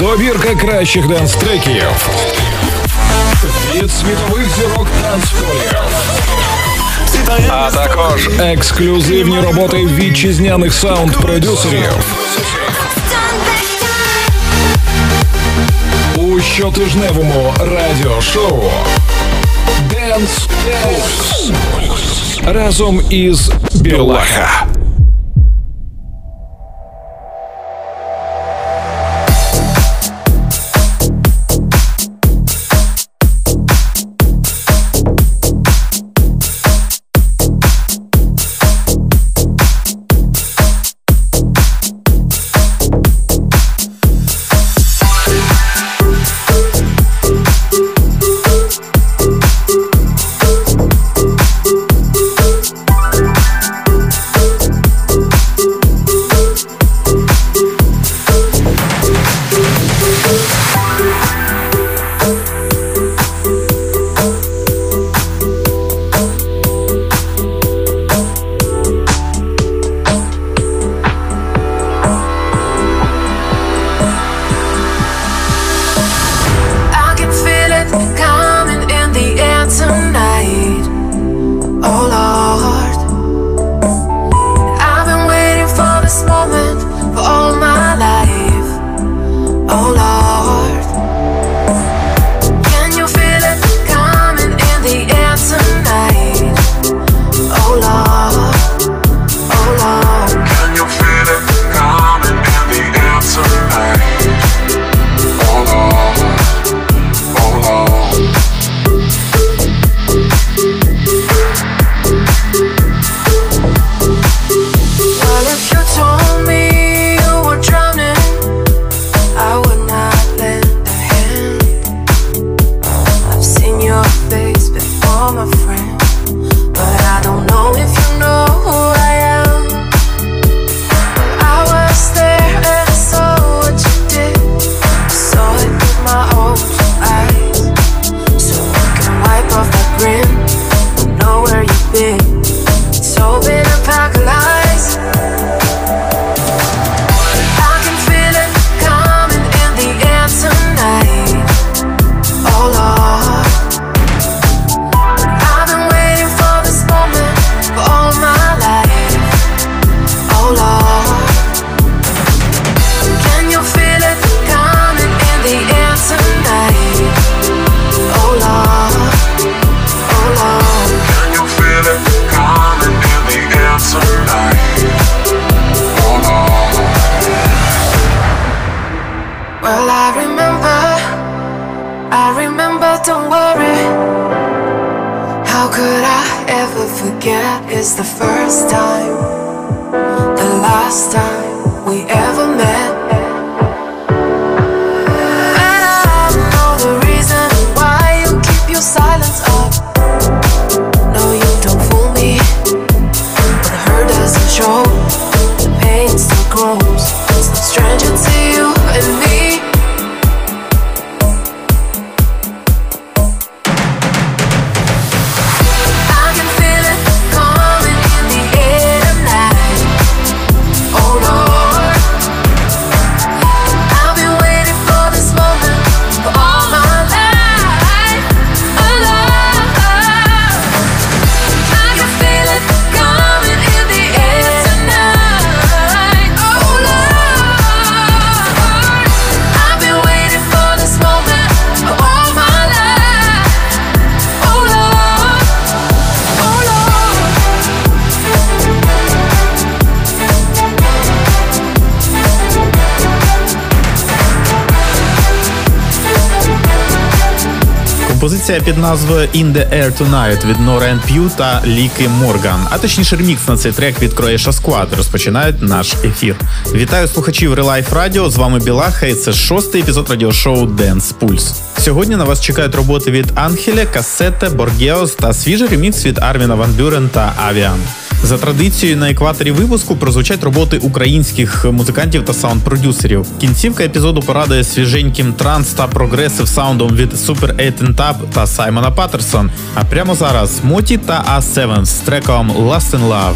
Добірка кращих денс-треків від світових зірок танцполів. А також ексклюзивні роботи вітчизняних саунд-продюсерів. У щотижневому радіошоу Dance Pulse разом із Білаха. Композиція під назвою In the Air Tonight від Nora En Pure та Ліки Морган, а точніше ремікс на цей трек від Croatia Squad розпочинають наш ефір. Вітаю слухачів Релайф Радіо. З вами Білаха, і це шостий епізод радіошоу Dance Pulse. Сьогодні на вас чекають роботи від Анхеля, Касете, Боргеос та свіжий ремікс від Арміна Ван Бюрен та Авіан. За традицією на екваторі випуску прозвучать роботи українських музикантів та саунд-продюсерів. Кінцівка епізоду порадує свіженьким транс та прогресив саундом від Super 8 Tab та Саймона Паттерсон. А прямо зараз Моті та A7 з треком Last in Love.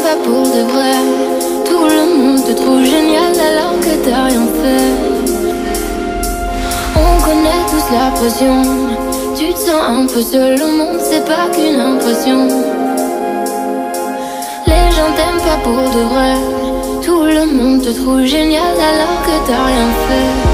pas pour de vrai. Tout le monde te trouve génial alors que t'as rien fait. On connaît tous la pression. Tu te sens un peu seul au monde, c'est pas qu'une impression. Les gens t'aiment pas pour de vrai. Tout le monde te trouve génial alors que t'as rien fait.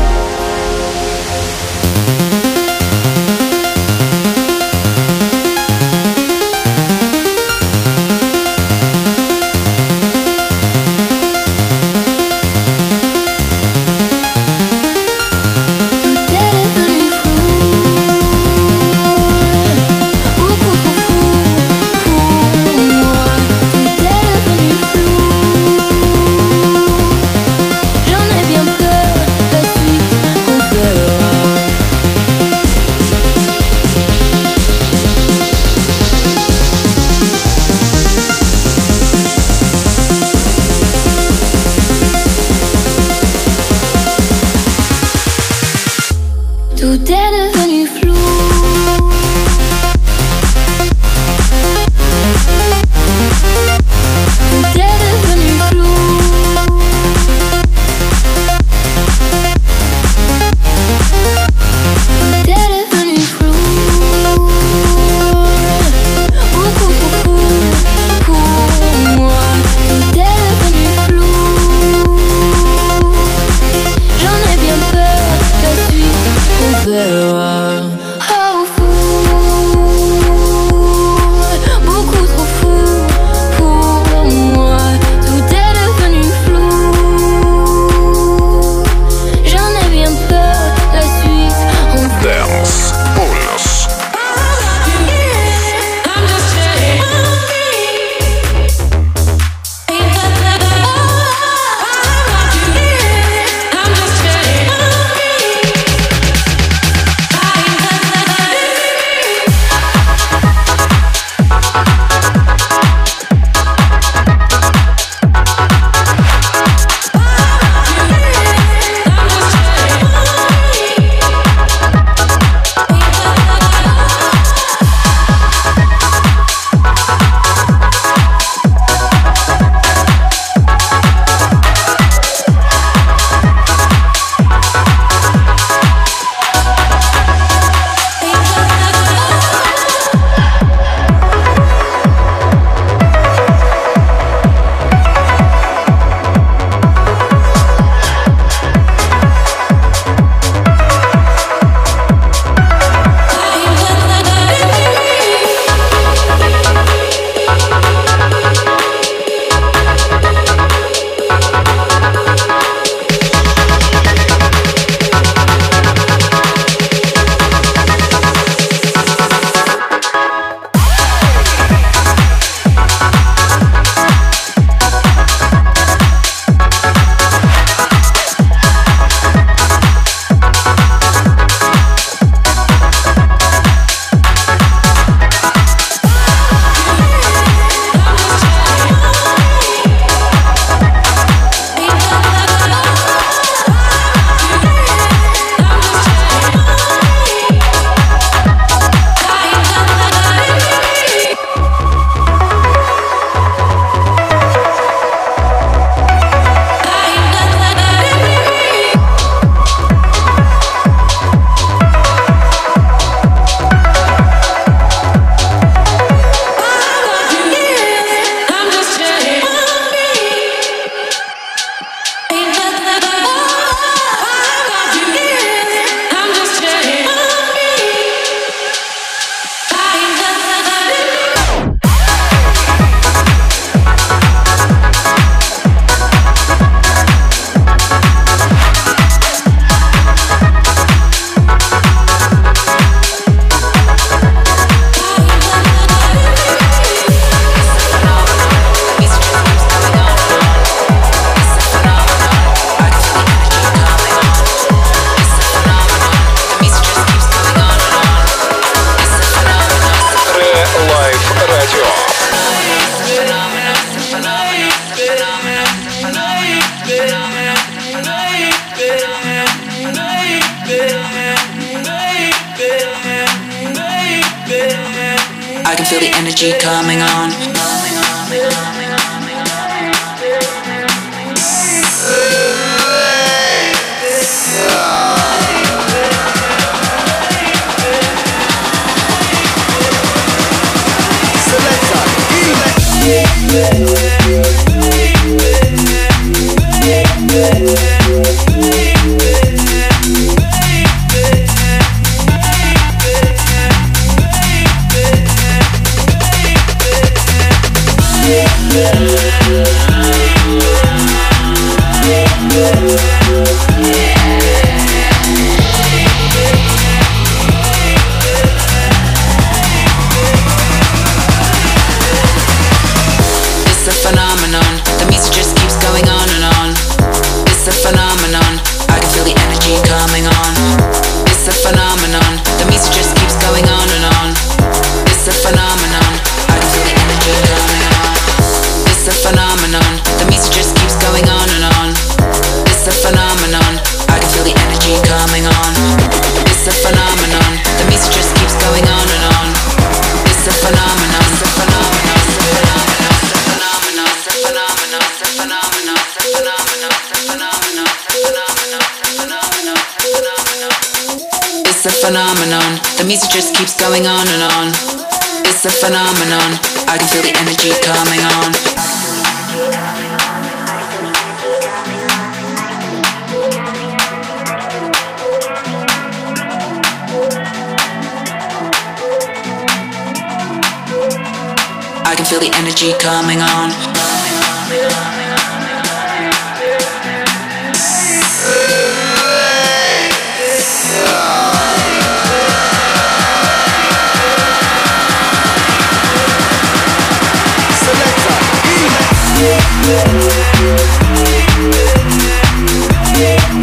Yeah. it just keeps going on and on. It's a phenomenon, I can feel the energy coming on. I can feel the energy coming on.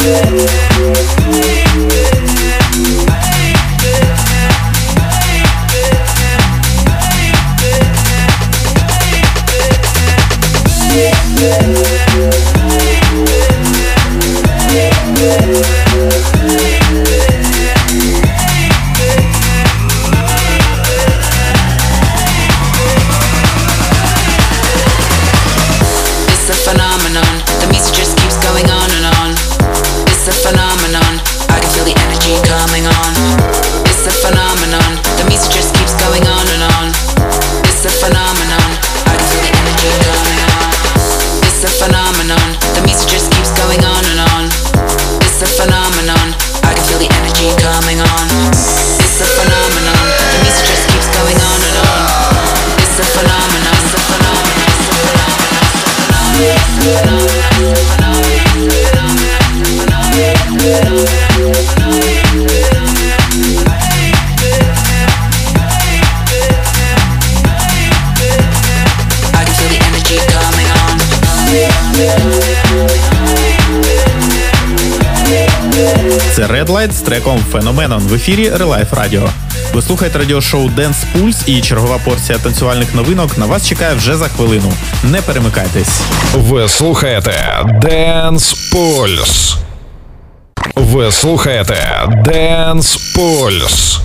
Yeah. З треком Феноменом в ефірі Релайф Радіо. Ви слухаєте радіошоу Dance Pulse і чергова порція танцювальних новинок на вас чекає вже за хвилину. Не перемикайтесь. Ви слухаєте Dance Pulse. Ви слухаєте Dance Pulse.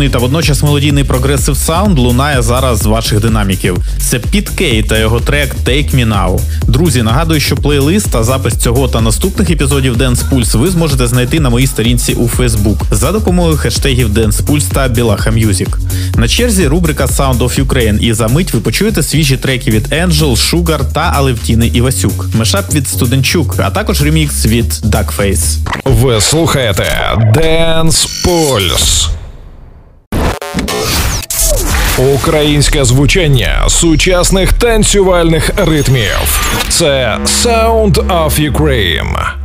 потужний та водночас мелодійний прогресив саунд лунає зараз з ваших динаміків. Це Піт Кей та його трек Take Me Now. Друзі, нагадую, що плейлист та запис цього та наступних епізодів Dance Pulse ви зможете знайти на моїй сторінці у Facebook за допомогою хештегів Dance Pulse та Білаха Music. На черзі рубрика Sound of Ukraine і за мить ви почуєте свіжі треки від Angel, Sugar та Алевтіни Івасюк, мешап від Студенчук, а також ремікс від Duckface. Ви слухаєте Dance Pulse. Українське звучання сучасних танцювальних ритмів. Це Sound of Ukraine.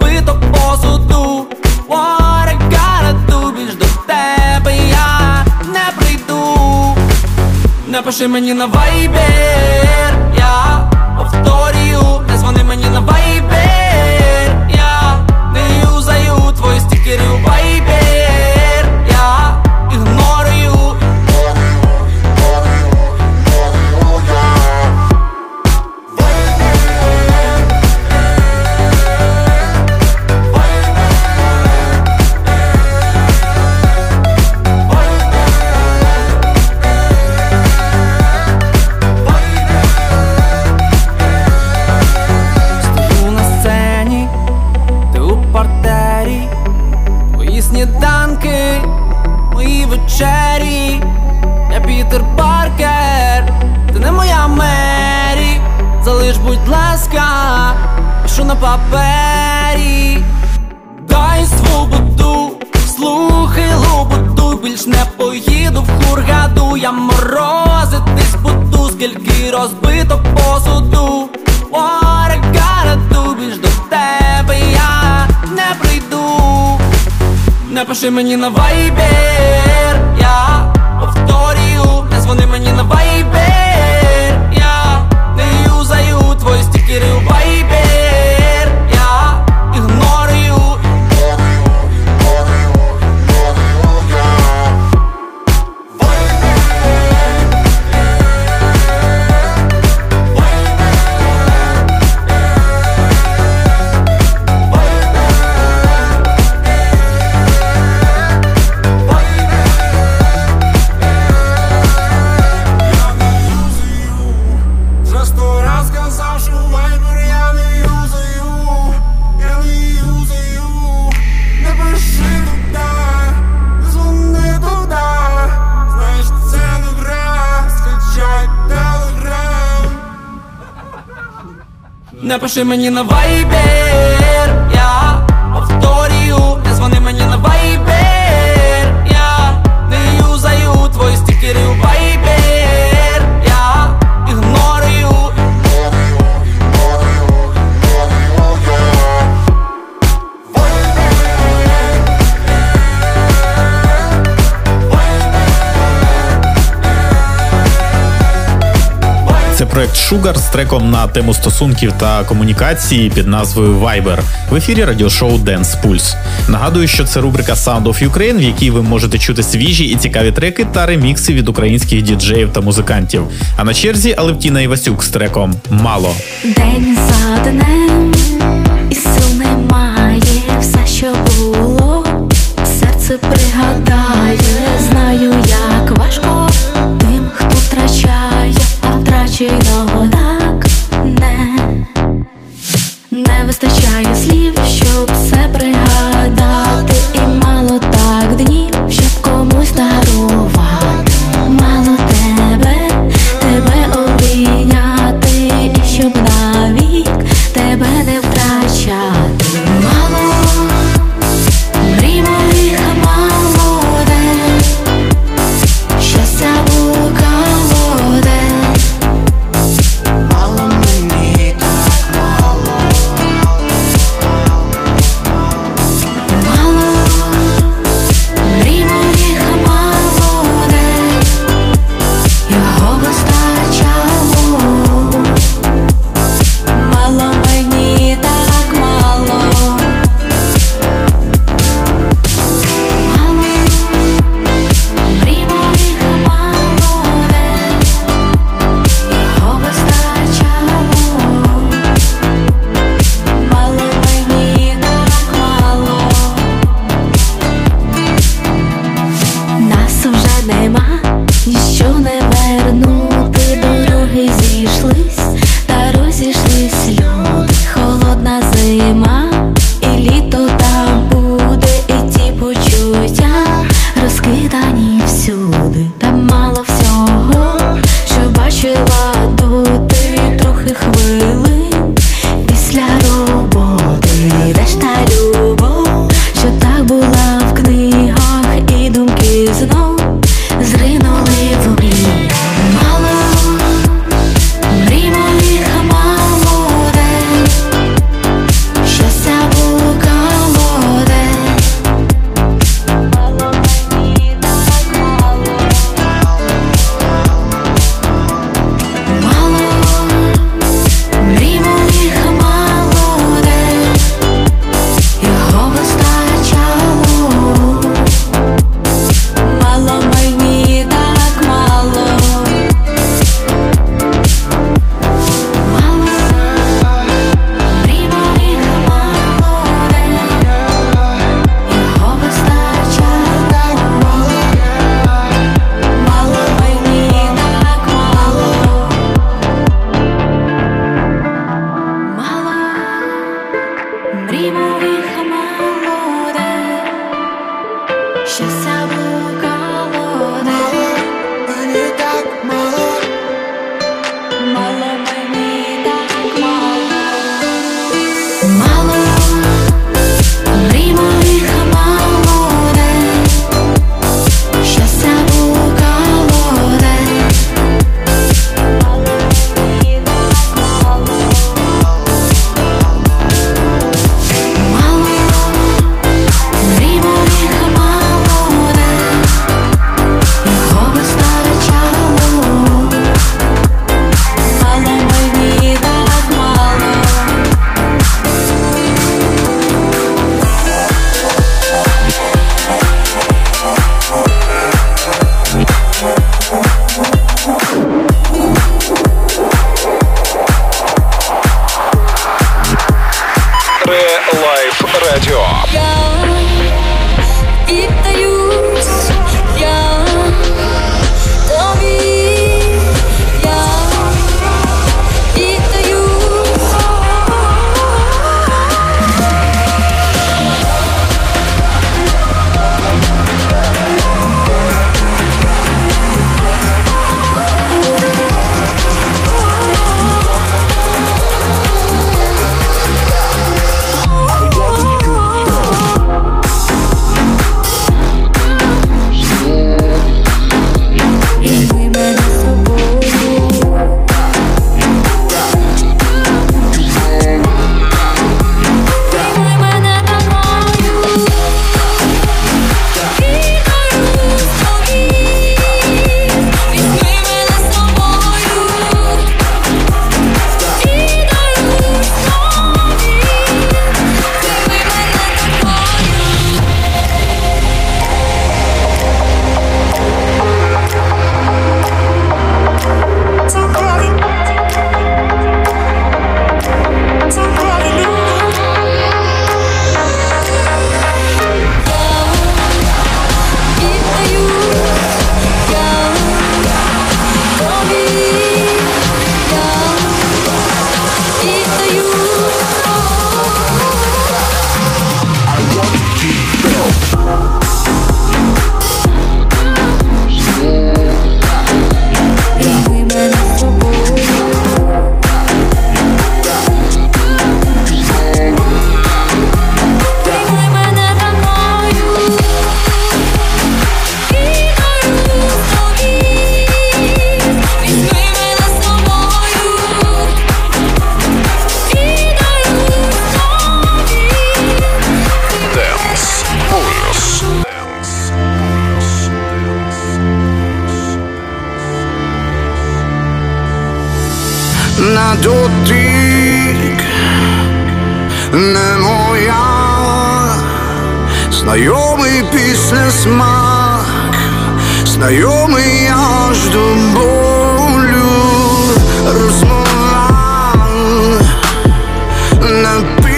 розбито посуду. What I gotta do, більш до тебе я не прийду. Напиши мені на вайбер, я повторю, не звони мені на вайбер, я не юзаю твої стікери у вайбер на папері, дай свободу, слухай лобуду, більш не поїду в хургаду, я морозитись буду, скільки розбито посуду, Орекараду, більш до тебе я не прийду, не пиши мені на вайбер, я повторю, не дзвони мені на вайбер. Твої стікери у вайбі Не пиши мені на вайбер, проект Sugar з треком на тему стосунків та комунікації під назвою Viber. В ефірі радіошоу Dance Pulse. Нагадую, що це рубрика Sound of Ukraine, в якій ви можете чути свіжі і цікаві треки та ремікси від українських діджеїв та музикантів. А на черзі Алевтіна Івасюк з треком Мало. День за днем і сил немає, все, що було, серце пригадає, знаю, як важко втраченого так не, не вистачає слів, щоб все пригадати, і мало так днів, щоб комусь дарувати. Мало тебе, тебе обійняти, і щоб навік тебе не втрачати. Мало, не моя, знайомий після смак, знайомий аж до болю розмова не пі.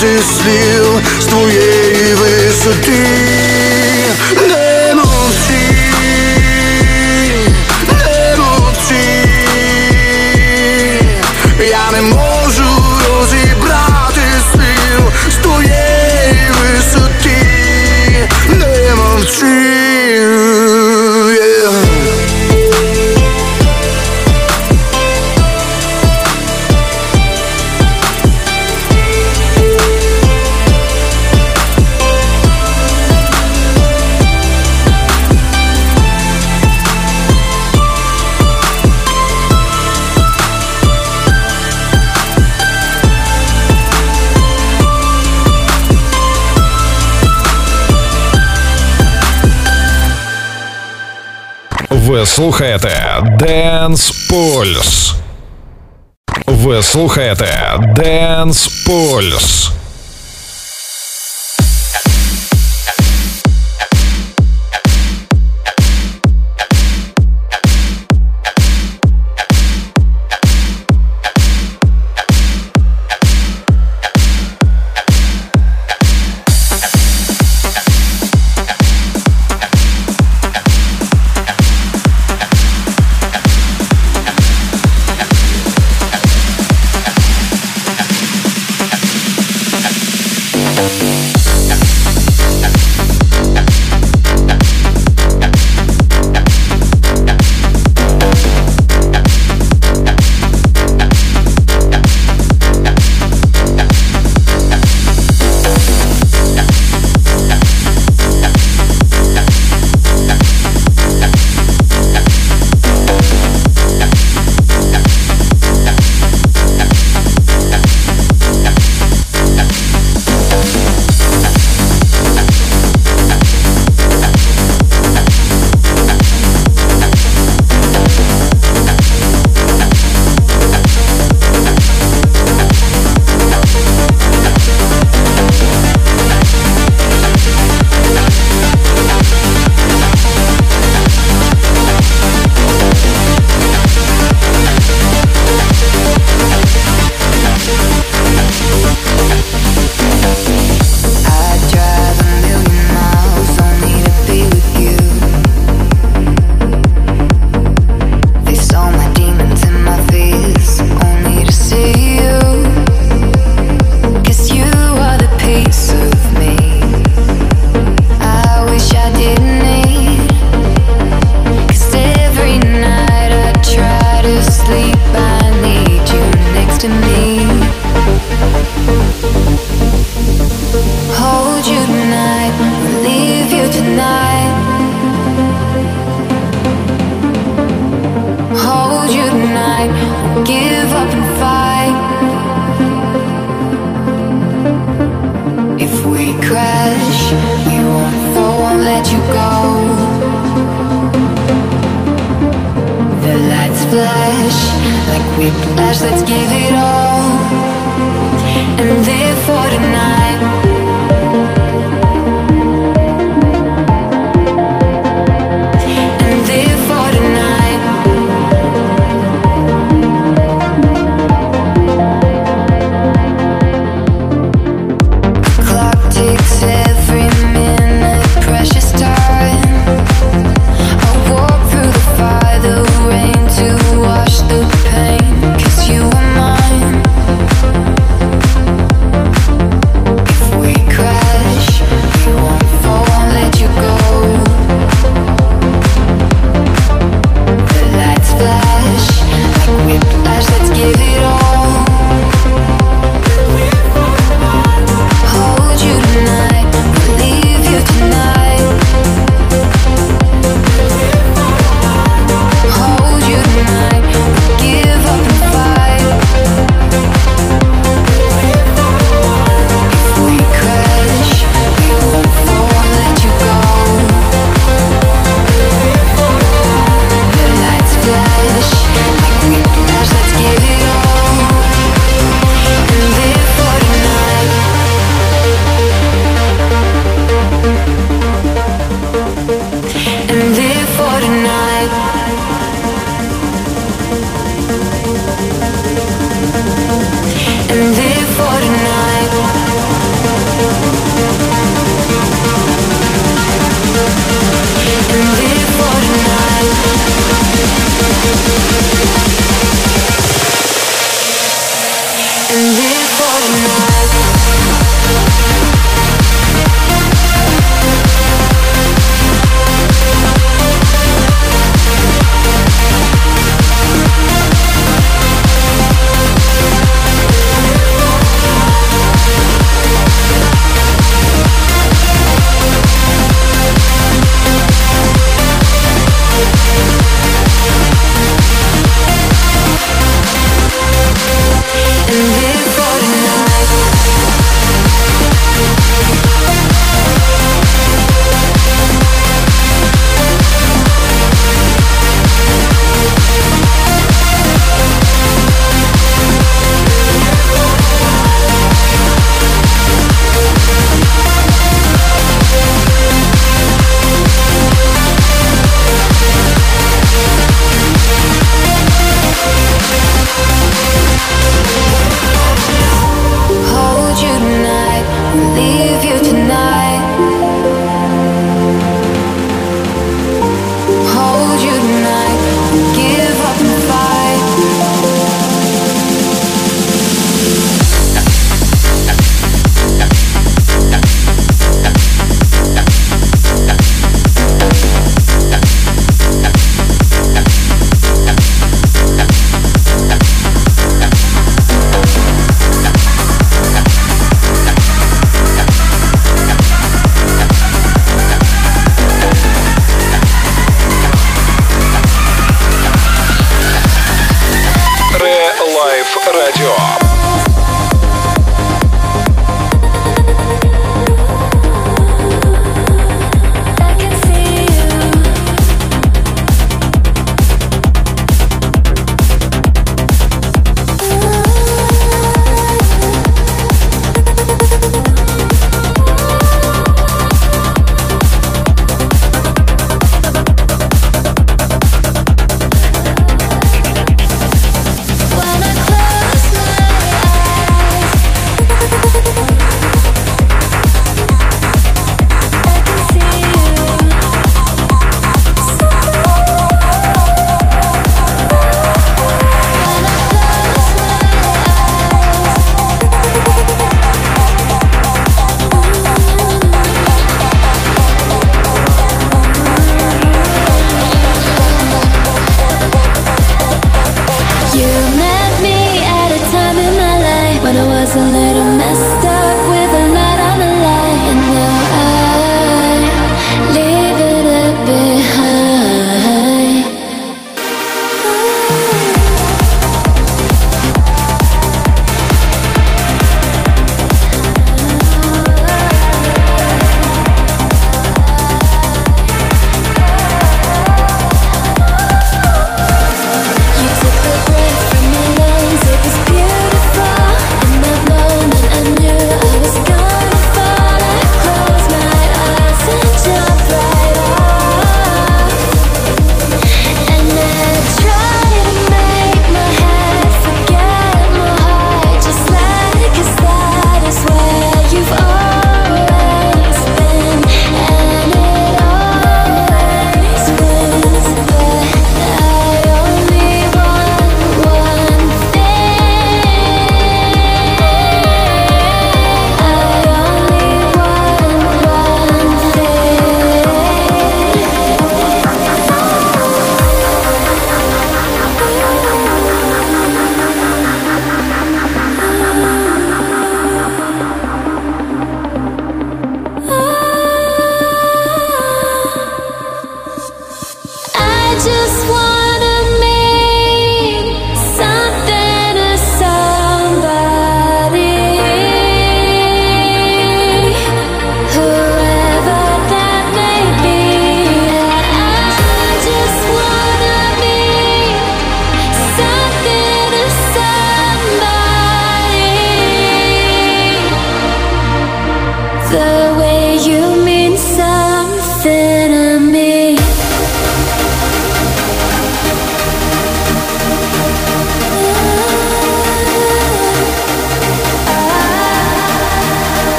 Ти слів з твоєї висоти. слухаєте Dance Pulse. Ви слухаєте Dance Pulse.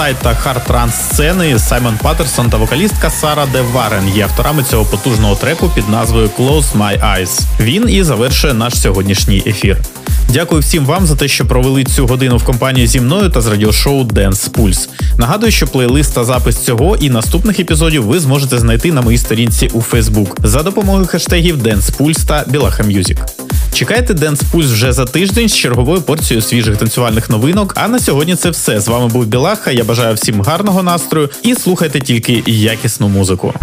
Зірка psy та хард-транс сцени Саймон Паттерсон та вокалістка Сара Де Варен є авторами цього потужного треку під назвою Close My Eyes. Він і завершує наш сьогоднішній ефір. Дякую всім вам за те, що провели цю годину в компанії зі мною та з радіошоу Dance Pulse. Нагадую, що плейлист та запис цього і наступних епізодів ви зможете знайти на моїй сторінці у Facebook за допомогою хештегів Dance Pulse та Білаха Music. Чекайте Dance Pulse вже за тиждень з черговою порцією свіжих танцювальних новинок. А на сьогодні це все. З вами був Білаха. Я бажаю всім гарного настрою і слухайте тільки якісну музику.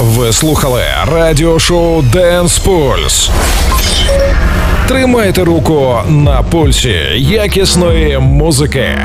Ви слухали радіошоу Dance Pulse. Тримайте руку на пульсі якісної музики.